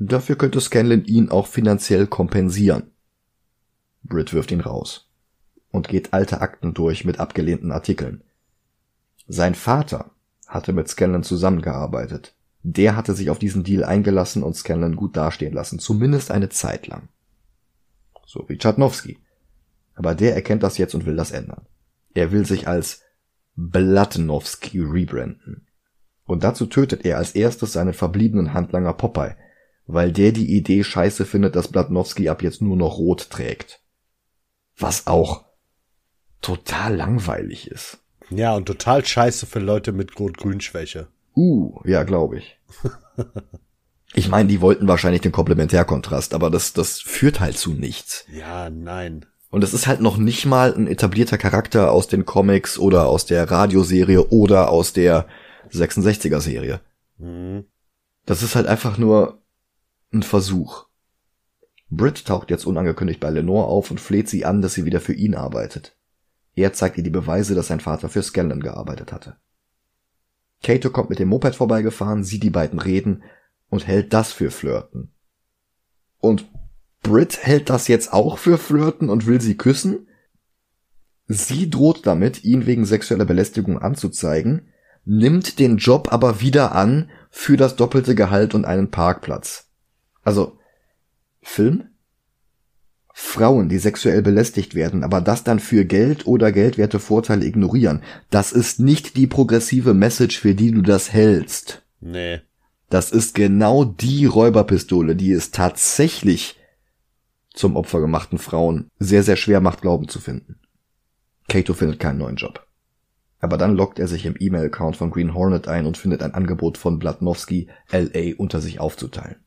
Dafür könnte Scanlon ihn auch finanziell kompensieren. Britt wirft ihn raus und geht alte Akten durch mit abgelehnten Artikeln. Sein Vater hatte mit Scanlon zusammengearbeitet. Der hatte sich auf diesen Deal eingelassen und Scanlon gut dastehen lassen, zumindest eine Zeit lang. So wie Czarnowski. Aber der erkennt das jetzt und will das ändern. Er will sich als Blatnowski rebranden. Und dazu tötet er als erstes seinen verbliebenen Handlanger Popeye, weil der die Idee scheiße findet, dass Blatnowski ab jetzt nur noch rot trägt. Was auch total langweilig ist. Ja, und total scheiße für Leute mit Rot-Grün-Schwäche. Uh, ja, glaube ich. [LAUGHS] ich meine, die wollten wahrscheinlich den Komplementärkontrast, aber das, das führt halt zu nichts. Ja, nein. Und es ist halt noch nicht mal ein etablierter Charakter aus den Comics oder aus der Radioserie oder aus der 66er Serie. Mhm. Das ist halt einfach nur ein Versuch. Britt taucht jetzt unangekündigt bei Lenore auf und fleht sie an, dass sie wieder für ihn arbeitet. Er zeigt ihr die Beweise, dass sein Vater für Scanlon gearbeitet hatte. Kato kommt mit dem Moped vorbeigefahren, sieht die beiden reden und hält das für Flirten. Und Brit hält das jetzt auch für Flirten und will sie küssen? Sie droht damit, ihn wegen sexueller Belästigung anzuzeigen, nimmt den Job aber wieder an für das doppelte Gehalt und einen Parkplatz. Also, Film? Frauen, die sexuell belästigt werden, aber das dann für Geld oder geldwerte Vorteile ignorieren, das ist nicht die progressive Message, für die du das hältst. Nee. Das ist genau die Räuberpistole, die es tatsächlich zum Opfer gemachten Frauen sehr, sehr schwer macht, Glauben zu finden. Kato findet keinen neuen Job. Aber dann lockt er sich im E-Mail-Account von Green Hornet ein und findet ein Angebot von Blatnowski, LA unter sich aufzuteilen.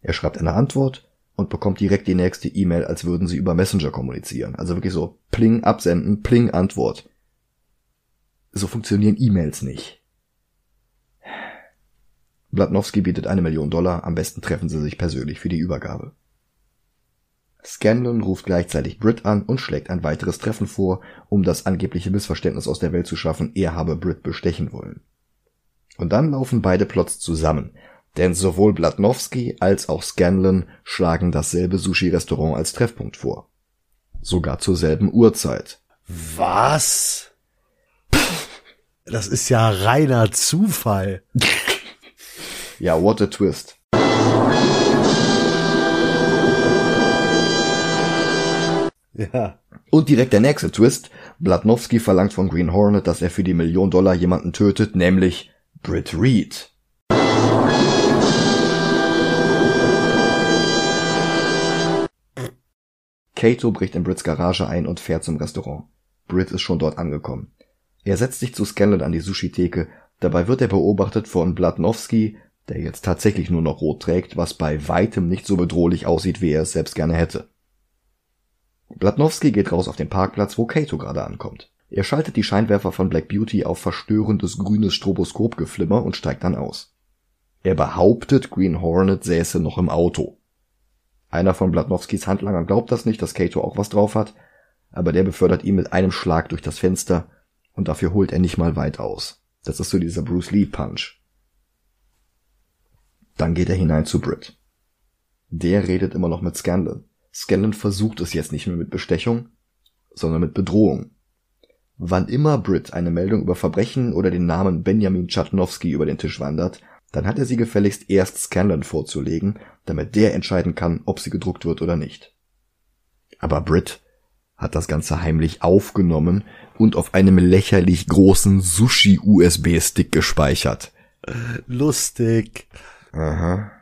Er schreibt eine Antwort und bekommt direkt die nächste E-Mail, als würden sie über Messenger kommunizieren. Also wirklich so Pling absenden, Pling Antwort. So funktionieren E-Mails nicht. Blatnowski bietet eine Million Dollar, am besten treffen sie sich persönlich für die Übergabe. Scanlon ruft gleichzeitig Britt an und schlägt ein weiteres Treffen vor, um das angebliche Missverständnis aus der Welt zu schaffen, er habe Britt bestechen wollen. Und dann laufen beide Plots zusammen, denn sowohl Blatnowski als auch Scanlon schlagen dasselbe Sushi-Restaurant als Treffpunkt vor. Sogar zur selben Uhrzeit. Was? Das ist ja reiner Zufall. [LAUGHS] ja, what a twist. Ja. Und direkt der nächste Twist. Blatnowski verlangt von Green Hornet, dass er für die Million Dollar jemanden tötet, nämlich Britt Reed. Kato bricht in Brits Garage ein und fährt zum Restaurant. Brit ist schon dort angekommen. Er setzt sich zu Scanlon an die Sushi-Theke, dabei wird er beobachtet von Blatnowski, der jetzt tatsächlich nur noch rot trägt, was bei weitem nicht so bedrohlich aussieht, wie er es selbst gerne hätte. Blatnowski geht raus auf den Parkplatz, wo Kato gerade ankommt. Er schaltet die Scheinwerfer von Black Beauty auf verstörendes grünes Stroboskopgeflimmer und steigt dann aus. Er behauptet, Green Hornet säße noch im Auto. Einer von Blatnowskis Handlangern glaubt das nicht, dass Kato auch was drauf hat, aber der befördert ihn mit einem Schlag durch das Fenster und dafür holt er nicht mal weit aus. Das ist so dieser Bruce Lee Punch. Dann geht er hinein zu Britt. Der redet immer noch mit Scanlon. Scanlon versucht es jetzt nicht mehr mit Bestechung, sondern mit Bedrohung. Wann immer Britt eine Meldung über Verbrechen oder den Namen Benjamin Czatnowski über den Tisch wandert, dann hat er sie gefälligst erst Scanlon vorzulegen, damit der entscheiden kann, ob sie gedruckt wird oder nicht. Aber Brit hat das Ganze heimlich aufgenommen und auf einem lächerlich großen Sushi-USB-Stick gespeichert. Lustig. Aha.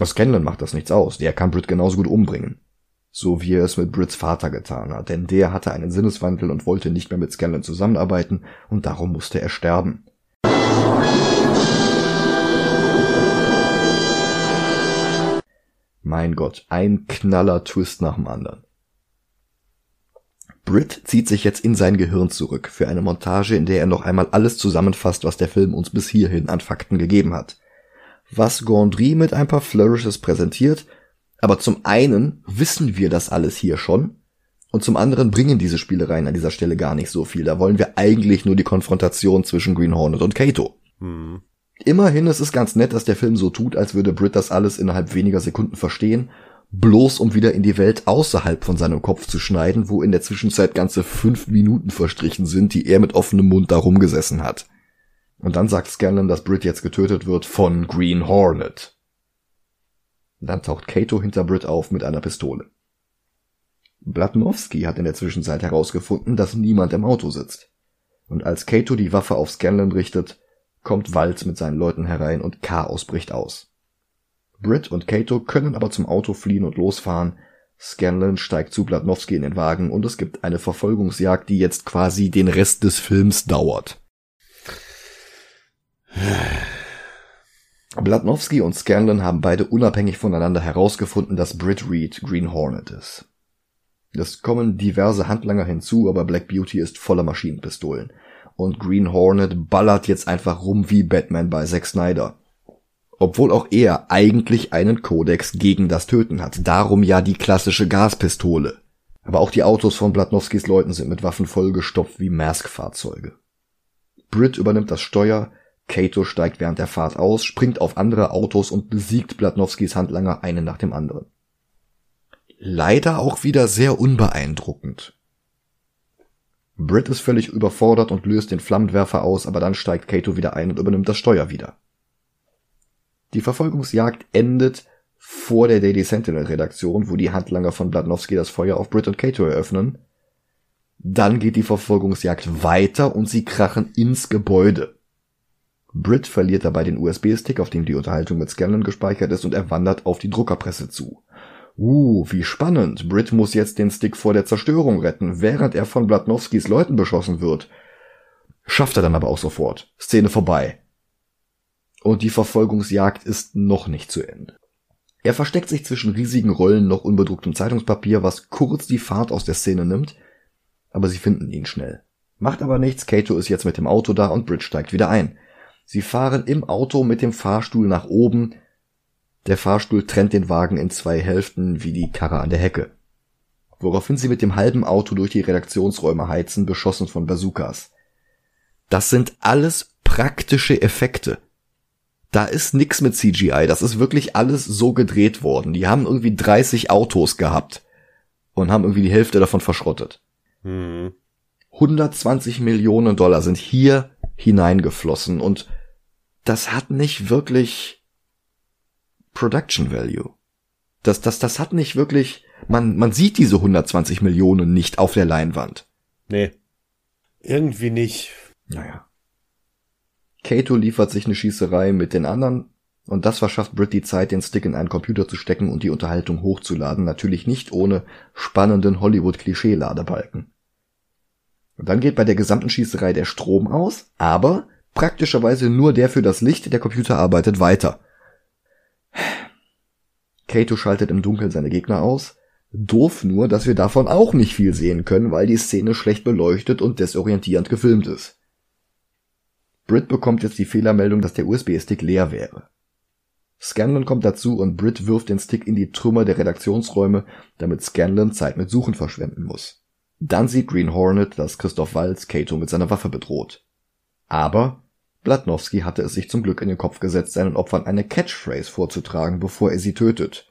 Aus Scanlon macht das nichts aus. Der kann Brit genauso gut umbringen. So wie er es mit Brits Vater getan hat, denn der hatte einen Sinneswandel und wollte nicht mehr mit Scanlon zusammenarbeiten und darum musste er sterben. Mein Gott, ein knaller Twist nach dem anderen. Britt zieht sich jetzt in sein Gehirn zurück für eine Montage, in der er noch einmal alles zusammenfasst, was der Film uns bis hierhin an Fakten gegeben hat. Was Gondry mit ein paar Flourishes präsentiert, aber zum einen wissen wir das alles hier schon und zum anderen bringen diese Spielereien an dieser Stelle gar nicht so viel. Da wollen wir eigentlich nur die Konfrontation zwischen Green Hornet und Kato. Hm. Immerhin ist es ganz nett, dass der Film so tut, als würde Britt das alles innerhalb weniger Sekunden verstehen bloß um wieder in die Welt außerhalb von seinem Kopf zu schneiden, wo in der Zwischenzeit ganze fünf Minuten verstrichen sind, die er mit offenem Mund da rumgesessen hat. Und dann sagt Scanlan, dass Brit jetzt getötet wird von Green Hornet. Und dann taucht Kato hinter Brit auf mit einer Pistole. Blatnowski hat in der Zwischenzeit herausgefunden, dass niemand im Auto sitzt. Und als Kato die Waffe auf Scanlan richtet, kommt Walz mit seinen Leuten herein und Chaos bricht aus. Britt und Kato können aber zum Auto fliehen und losfahren. Scanlon steigt zu Blatnowski in den Wagen und es gibt eine Verfolgungsjagd, die jetzt quasi den Rest des Films dauert. Blatnowski und Scanlon haben beide unabhängig voneinander herausgefunden, dass Britt Reed Green Hornet ist. Es kommen diverse Handlanger hinzu, aber Black Beauty ist voller Maschinenpistolen. Und Green Hornet ballert jetzt einfach rum wie Batman bei Zack Snyder obwohl auch er eigentlich einen Kodex gegen das Töten hat. Darum ja die klassische Gaspistole. Aber auch die Autos von Blatnowskis Leuten sind mit Waffen vollgestopft wie Mask-Fahrzeuge. Britt übernimmt das Steuer, Kato steigt während der Fahrt aus, springt auf andere Autos und besiegt Blatnowskis Handlanger einen nach dem anderen. Leider auch wieder sehr unbeeindruckend. Britt ist völlig überfordert und löst den Flammenwerfer aus, aber dann steigt Kato wieder ein und übernimmt das Steuer wieder. Die Verfolgungsjagd endet vor der Daily Sentinel Redaktion, wo die Handlanger von Bladnowski das Feuer auf Britt und Cato eröffnen. Dann geht die Verfolgungsjagd weiter und sie krachen ins Gebäude. Britt verliert dabei den USB-Stick, auf dem die Unterhaltung mit Scanlon gespeichert ist, und er wandert auf die Druckerpresse zu. Uh, wie spannend. Britt muss jetzt den Stick vor der Zerstörung retten, während er von Bladnowskis Leuten beschossen wird. Schafft er dann aber auch sofort. Szene vorbei und die Verfolgungsjagd ist noch nicht zu Ende. Er versteckt sich zwischen riesigen Rollen noch unbedrucktem Zeitungspapier, was kurz die Fahrt aus der Szene nimmt, aber sie finden ihn schnell. Macht aber nichts, Kato ist jetzt mit dem Auto da und Bridge steigt wieder ein. Sie fahren im Auto mit dem Fahrstuhl nach oben. Der Fahrstuhl trennt den Wagen in zwei Hälften wie die Karre an der Hecke. Woraufhin sie mit dem halben Auto durch die Redaktionsräume heizen, beschossen von Bazookas. Das sind alles praktische Effekte da ist nix mit CGI. Das ist wirklich alles so gedreht worden. Die haben irgendwie 30 Autos gehabt und haben irgendwie die Hälfte davon verschrottet. Mhm. 120 Millionen Dollar sind hier hineingeflossen und das hat nicht wirklich Production Value. Das, das, das hat nicht wirklich, man, man sieht diese 120 Millionen nicht auf der Leinwand. Nee. Irgendwie nicht. Naja. Kato liefert sich eine Schießerei mit den anderen und das verschafft Brit die Zeit, den Stick in einen Computer zu stecken und die Unterhaltung hochzuladen, natürlich nicht ohne spannenden Hollywood-Klischee-Ladebalken. Und dann geht bei der gesamten Schießerei der Strom aus, aber praktischerweise nur der für das Licht, der Computer arbeitet weiter. Kato schaltet im Dunkeln seine Gegner aus. Doof nur, dass wir davon auch nicht viel sehen können, weil die Szene schlecht beleuchtet und desorientierend gefilmt ist. Brit bekommt jetzt die Fehlermeldung, dass der USB-Stick leer wäre. Scanlon kommt dazu und Brit wirft den Stick in die Trümmer der Redaktionsräume, damit Scanlon Zeit mit Suchen verschwenden muss. Dann sieht Green Hornet, dass Christoph Walz Kato mit seiner Waffe bedroht. Aber Blatnowski hatte es sich zum Glück in den Kopf gesetzt, seinen Opfern eine Catchphrase vorzutragen, bevor er sie tötet.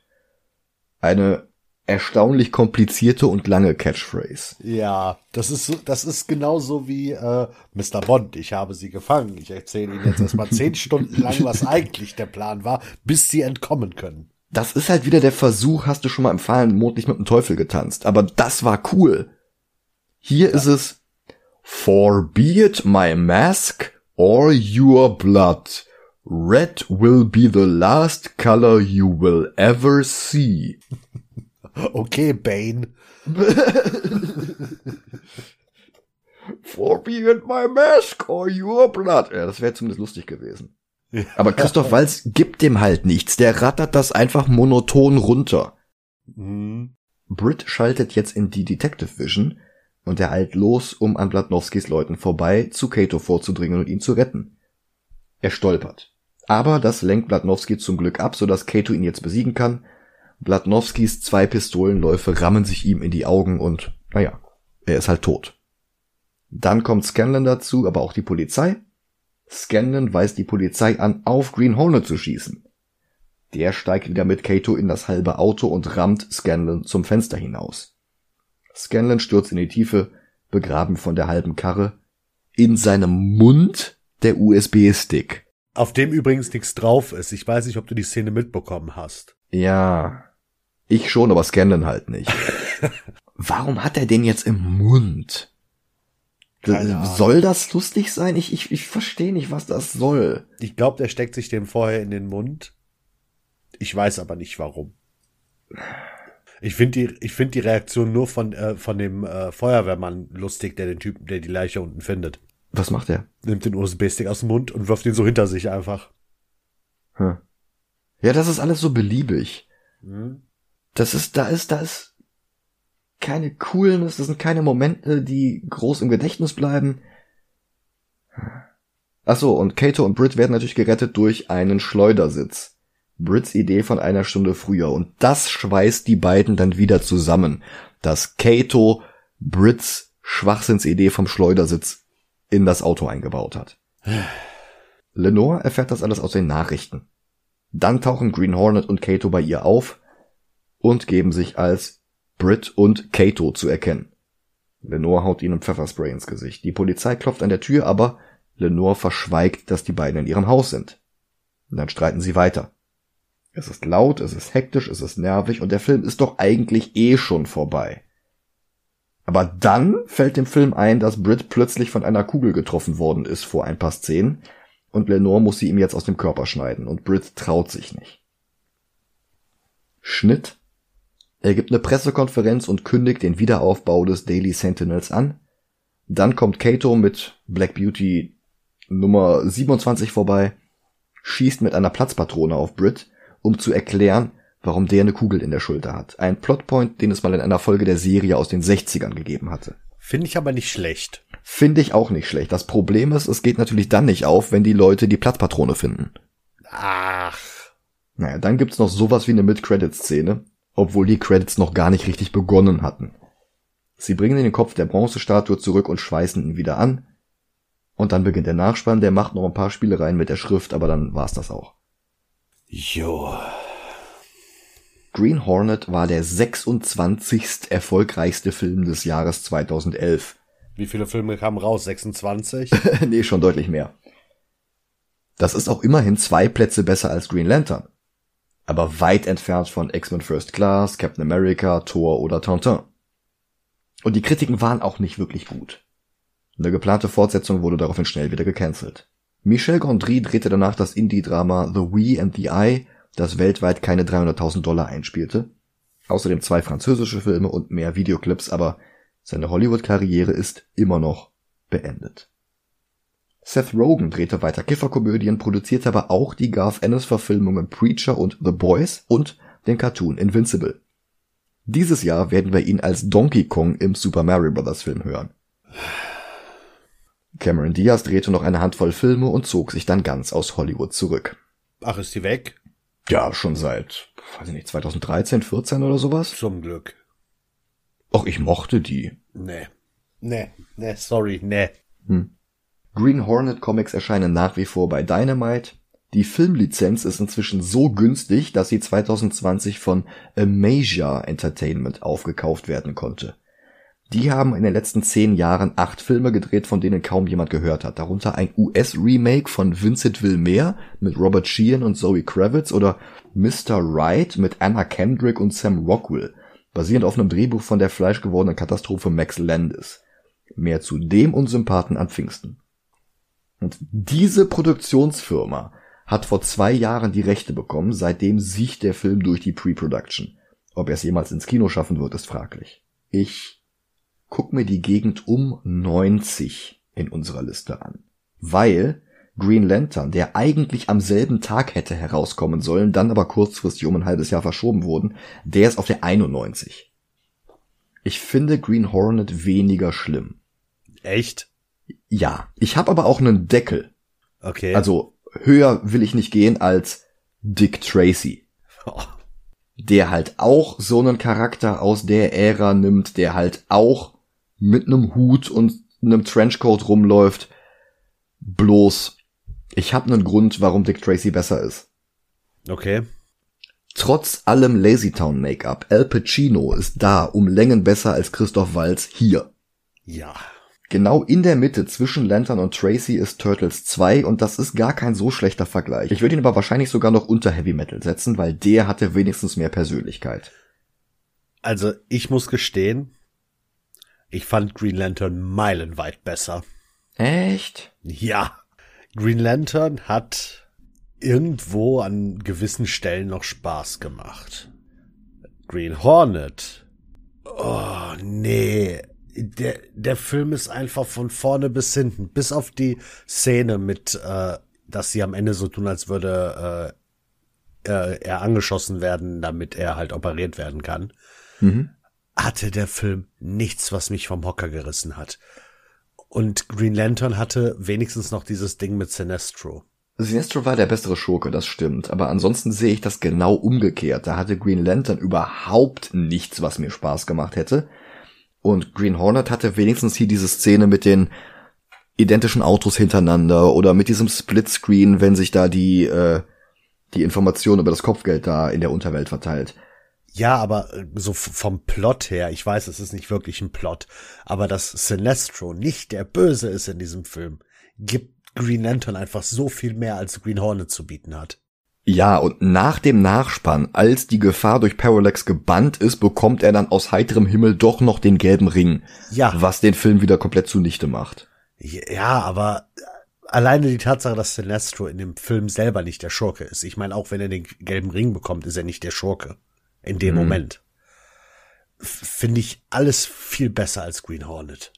Eine erstaunlich komplizierte und lange Catchphrase. Ja, das ist so, das ist genauso wie äh, Mr. Bond. Ich habe sie gefangen. Ich erzähle Ihnen jetzt erstmal zehn [LAUGHS] Stunden lang, was eigentlich der Plan war, bis Sie entkommen können. das ist halt wieder der Versuch, hast du schon mal im fallenden Mond nicht mit dem Teufel getanzt. Aber das war cool. Hier ja. ist es, For be it my mask or your blood, red will be the last color you will ever see. [LAUGHS] Okay, Bane. For be it my mask or your blood. Ja, das wäre zumindest lustig gewesen. Aber Christoph Walz gibt dem halt nichts. Der rattert das einfach monoton runter. Mhm. Britt schaltet jetzt in die Detective Vision und er eilt los, um an Blatnowskis Leuten vorbei zu Kato vorzudringen und ihn zu retten. Er stolpert. Aber das lenkt Blatnowski zum Glück ab, sodass Kato ihn jetzt besiegen kann. Blatnowskis zwei Pistolenläufe rammen sich ihm in die Augen und, naja, er ist halt tot. Dann kommt Scanlan dazu, aber auch die Polizei. Scanlan weist die Polizei an, auf Green Hornet zu schießen. Der steigt wieder mit Kato in das halbe Auto und rammt Scanlan zum Fenster hinaus. Scanlan stürzt in die Tiefe, begraben von der halben Karre. In seinem Mund der USB-Stick. Auf dem übrigens nichts drauf ist. Ich weiß nicht, ob du die Szene mitbekommen hast. Ja. Ich schon, aber Scanlan halt nicht. [LAUGHS] Warum hat er den jetzt im Mund? Soll das lustig sein? Ich, ich, ich verstehe nicht, was das soll. Ich glaube, der steckt sich den vorher in den Mund. Ich weiß aber nicht warum. Ich finde die, ich finde die Reaktion nur von, äh, von dem äh, Feuerwehrmann lustig, der den Typen, der die Leiche unten findet. Was macht er? Nimmt den USB-Stick aus dem Mund und wirft ihn so hinter sich einfach. Hm. Ja, das ist alles so beliebig. Hm. Das ist, da ist, da ist keine Coolness, das sind keine Momente, die groß im Gedächtnis bleiben. Ach so, und Kato und Brit werden natürlich gerettet durch einen Schleudersitz. Brits Idee von einer Stunde früher. Und das schweißt die beiden dann wieder zusammen. Dass Kato Brits Schwachsinnsidee vom Schleudersitz in das Auto eingebaut hat. [SIGHS] Lenore erfährt das alles aus den Nachrichten. Dann tauchen Green Hornet und Kato bei ihr auf und geben sich als Brit und Kato zu erkennen. Lenore haut ihnen Pfefferspray ins Gesicht. Die Polizei klopft an der Tür, aber Lenore verschweigt, dass die beiden in ihrem Haus sind. Und dann streiten sie weiter. Es ist laut, es ist hektisch, es ist nervig und der Film ist doch eigentlich eh schon vorbei. Aber dann fällt dem Film ein, dass Brit plötzlich von einer Kugel getroffen worden ist vor ein paar Szenen und Lenore muss sie ihm jetzt aus dem Körper schneiden und Brit traut sich nicht. Schnitt. Er gibt eine Pressekonferenz und kündigt den Wiederaufbau des Daily Sentinels an. Dann kommt Kato mit Black Beauty Nummer 27 vorbei, schießt mit einer Platzpatrone auf Brit um zu erklären, warum der eine Kugel in der Schulter hat. Ein Plotpoint, den es mal in einer Folge der Serie aus den 60ern gegeben hatte. Finde ich aber nicht schlecht. Finde ich auch nicht schlecht. Das Problem ist, es geht natürlich dann nicht auf, wenn die Leute die Platzpatrone finden. Ach. Naja, dann gibt's noch sowas wie eine Mid-Credits-Szene, obwohl die Credits noch gar nicht richtig begonnen hatten. Sie bringen den Kopf der Bronzestatue zurück und schweißen ihn wieder an. Und dann beginnt der Nachspann, der macht noch ein paar Spielereien mit der Schrift, aber dann war's das auch. Jo. Green Hornet war der 26. erfolgreichste Film des Jahres 2011. Wie viele Filme kamen raus? 26? [LAUGHS] nee, schon deutlich mehr. Das ist auch immerhin zwei Plätze besser als Green Lantern. Aber weit entfernt von X-Men First Class, Captain America, Thor oder Tintin. Und die Kritiken waren auch nicht wirklich gut. Eine geplante Fortsetzung wurde daraufhin schnell wieder gecancelt. Michel Gondry drehte danach das Indie-Drama The We and the I, das weltweit keine 300.000 Dollar einspielte. Außerdem zwei französische Filme und mehr Videoclips, aber seine Hollywood-Karriere ist immer noch beendet. Seth Rogen drehte weiter Kifferkomödien, produzierte aber auch die Garth Ennis-Verfilmungen Preacher und The Boys und den Cartoon Invincible. Dieses Jahr werden wir ihn als Donkey Kong im Super Mario Bros. Film hören. Cameron Diaz drehte noch eine Handvoll Filme und zog sich dann ganz aus Hollywood zurück. Ach, ist die weg? Ja, schon seit, weiß ich nicht, 2013, 14 oder sowas? Zum Glück. Ach, ich mochte die. Nee. Nee, nee, sorry, nee. Hm. Green Hornet Comics erscheinen nach wie vor bei Dynamite. Die Filmlizenz ist inzwischen so günstig, dass sie 2020 von Amasia Entertainment aufgekauft werden konnte. Die haben in den letzten zehn Jahren acht Filme gedreht, von denen kaum jemand gehört hat. Darunter ein US-Remake von Vincent Villemere mit Robert Sheehan und Zoe Kravitz oder Mr. Right mit Anna Kendrick und Sam Rockwell, basierend auf einem Drehbuch von der fleischgewordenen Katastrophe Max Landis. Mehr zu dem Unsympathen an Pfingsten. Und diese Produktionsfirma hat vor zwei Jahren die Rechte bekommen, seitdem sieht der Film durch die Pre-Production. Ob er es jemals ins Kino schaffen wird, ist fraglich. Ich guck mir die Gegend um 90 in unserer Liste an. Weil Green Lantern, der eigentlich am selben Tag hätte herauskommen sollen, dann aber kurzfristig um ein halbes Jahr verschoben wurden, der ist auf der 91. Ich finde Green Hornet weniger schlimm. Echt? Ja, ich habe aber auch einen Deckel. Okay. Also höher will ich nicht gehen als Dick Tracy. Oh. [LAUGHS] Der halt auch so einen Charakter aus der Ära nimmt, der halt auch mit einem Hut und einem Trenchcoat rumläuft. Bloß, ich habe einen Grund, warum Dick Tracy besser ist. Okay. Trotz allem Lazytown Make-up, Al Pacino ist da um Längen besser als Christoph Waltz hier. Ja. Genau in der Mitte zwischen Lantern und Tracy ist Turtles 2 und das ist gar kein so schlechter Vergleich. Ich würde ihn aber wahrscheinlich sogar noch unter Heavy Metal setzen, weil der hatte wenigstens mehr Persönlichkeit. Also ich muss gestehen, ich fand Green Lantern meilenweit besser. Echt? Ja. Green Lantern hat irgendwo an gewissen Stellen noch Spaß gemacht. Green Hornet. Oh, nee. Der, der Film ist einfach von vorne bis hinten, bis auf die Szene mit, äh, dass sie am Ende so tun, als würde äh, äh, er angeschossen werden, damit er halt operiert werden kann. Mhm. Hatte der Film nichts, was mich vom Hocker gerissen hat. Und Green Lantern hatte wenigstens noch dieses Ding mit Sinestro. Sinestro war der bessere Schurke, das stimmt. Aber ansonsten sehe ich das genau umgekehrt. Da hatte Green Lantern überhaupt nichts, was mir Spaß gemacht hätte. Und Green Hornet hatte wenigstens hier diese Szene mit den identischen Autos hintereinander oder mit diesem Splitscreen, wenn sich da die, äh, die Information über das Kopfgeld da in der Unterwelt verteilt. Ja, aber äh, so vom Plot her, ich weiß, es ist nicht wirklich ein Plot, aber dass Sinestro nicht der Böse ist in diesem Film, gibt Green Lantern einfach so viel mehr als Green Hornet zu bieten hat. Ja, und nach dem Nachspann, als die Gefahr durch Parallax gebannt ist, bekommt er dann aus heiterem Himmel doch noch den gelben Ring. Ja. Was den Film wieder komplett zunichte macht. Ja, aber äh, alleine die Tatsache, dass Sinestro in dem Film selber nicht der Schurke ist. Ich meine, auch wenn er den gelben Ring bekommt, ist er nicht der Schurke. In dem Mhm. Moment. Finde ich alles viel besser als Green Hornet.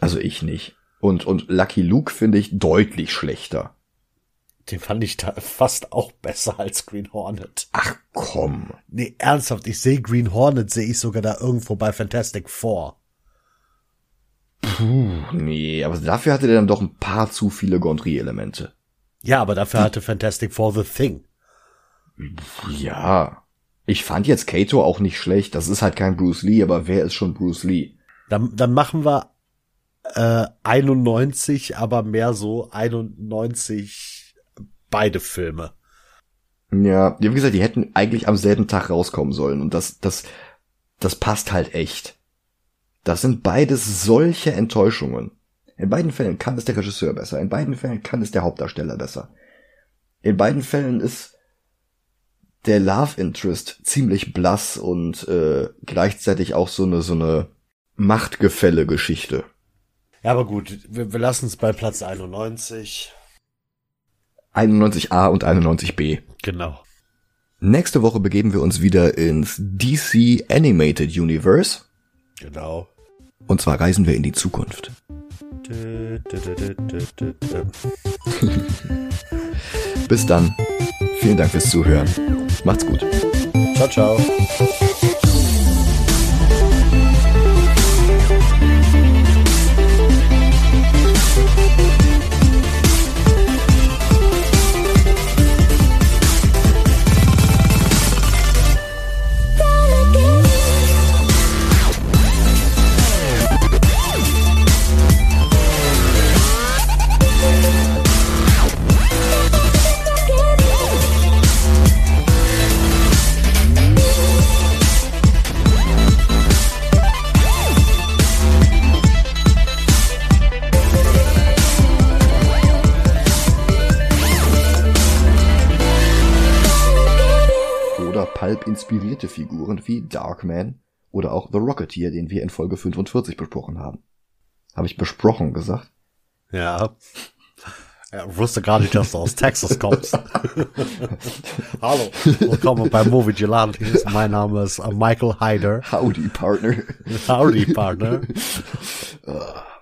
Also ich nicht. Und, und Lucky Luke finde ich deutlich schlechter. Den fand ich da fast auch besser als Green Hornet. Ach komm. Nee, ernsthaft, ich sehe Green Hornet, sehe ich sogar da irgendwo bei Fantastic Four. Puh, nee, aber dafür hatte der dann doch ein paar zu viele Gondry-Elemente. Ja, aber dafür hatte Fantastic Four The Thing. Ja. Ich fand jetzt Kato auch nicht schlecht. Das ist halt kein Bruce Lee, aber wer ist schon Bruce Lee? Dann, dann machen wir äh, 91, aber mehr so 91 beide Filme. Ja, wie gesagt, die hätten eigentlich am selben Tag rauskommen sollen und das, das, das passt halt echt. Das sind beides solche Enttäuschungen. In beiden Fällen kann es der Regisseur besser, in beiden Fällen kann es der Hauptdarsteller besser. In beiden Fällen ist der Love Interest ziemlich blass und äh, gleichzeitig auch so eine so eine Machtgefälle-Geschichte. Ja, aber gut, wir, wir lassen es bei Platz 91. 91a und 91b. Genau. Nächste Woche begeben wir uns wieder ins DC Animated Universe. Genau. Und zwar reisen wir in die Zukunft. Dö, dö, dö. [LAUGHS] Bis dann. Vielen Dank fürs Zuhören. Macht's gut. Ciao, ciao. Pulp inspirierte Figuren wie Darkman oder auch The Rocketeer, den wir in Folge 45 besprochen haben. Habe ich besprochen gesagt? Ja. Er wusste gar nicht, dass du aus Texas kommst. [LAUGHS] Hallo, willkommen bei Movie Gelantes. Mein Name ist Michael Hyder. Howdy, Partner. Howdy, Partner. [LAUGHS]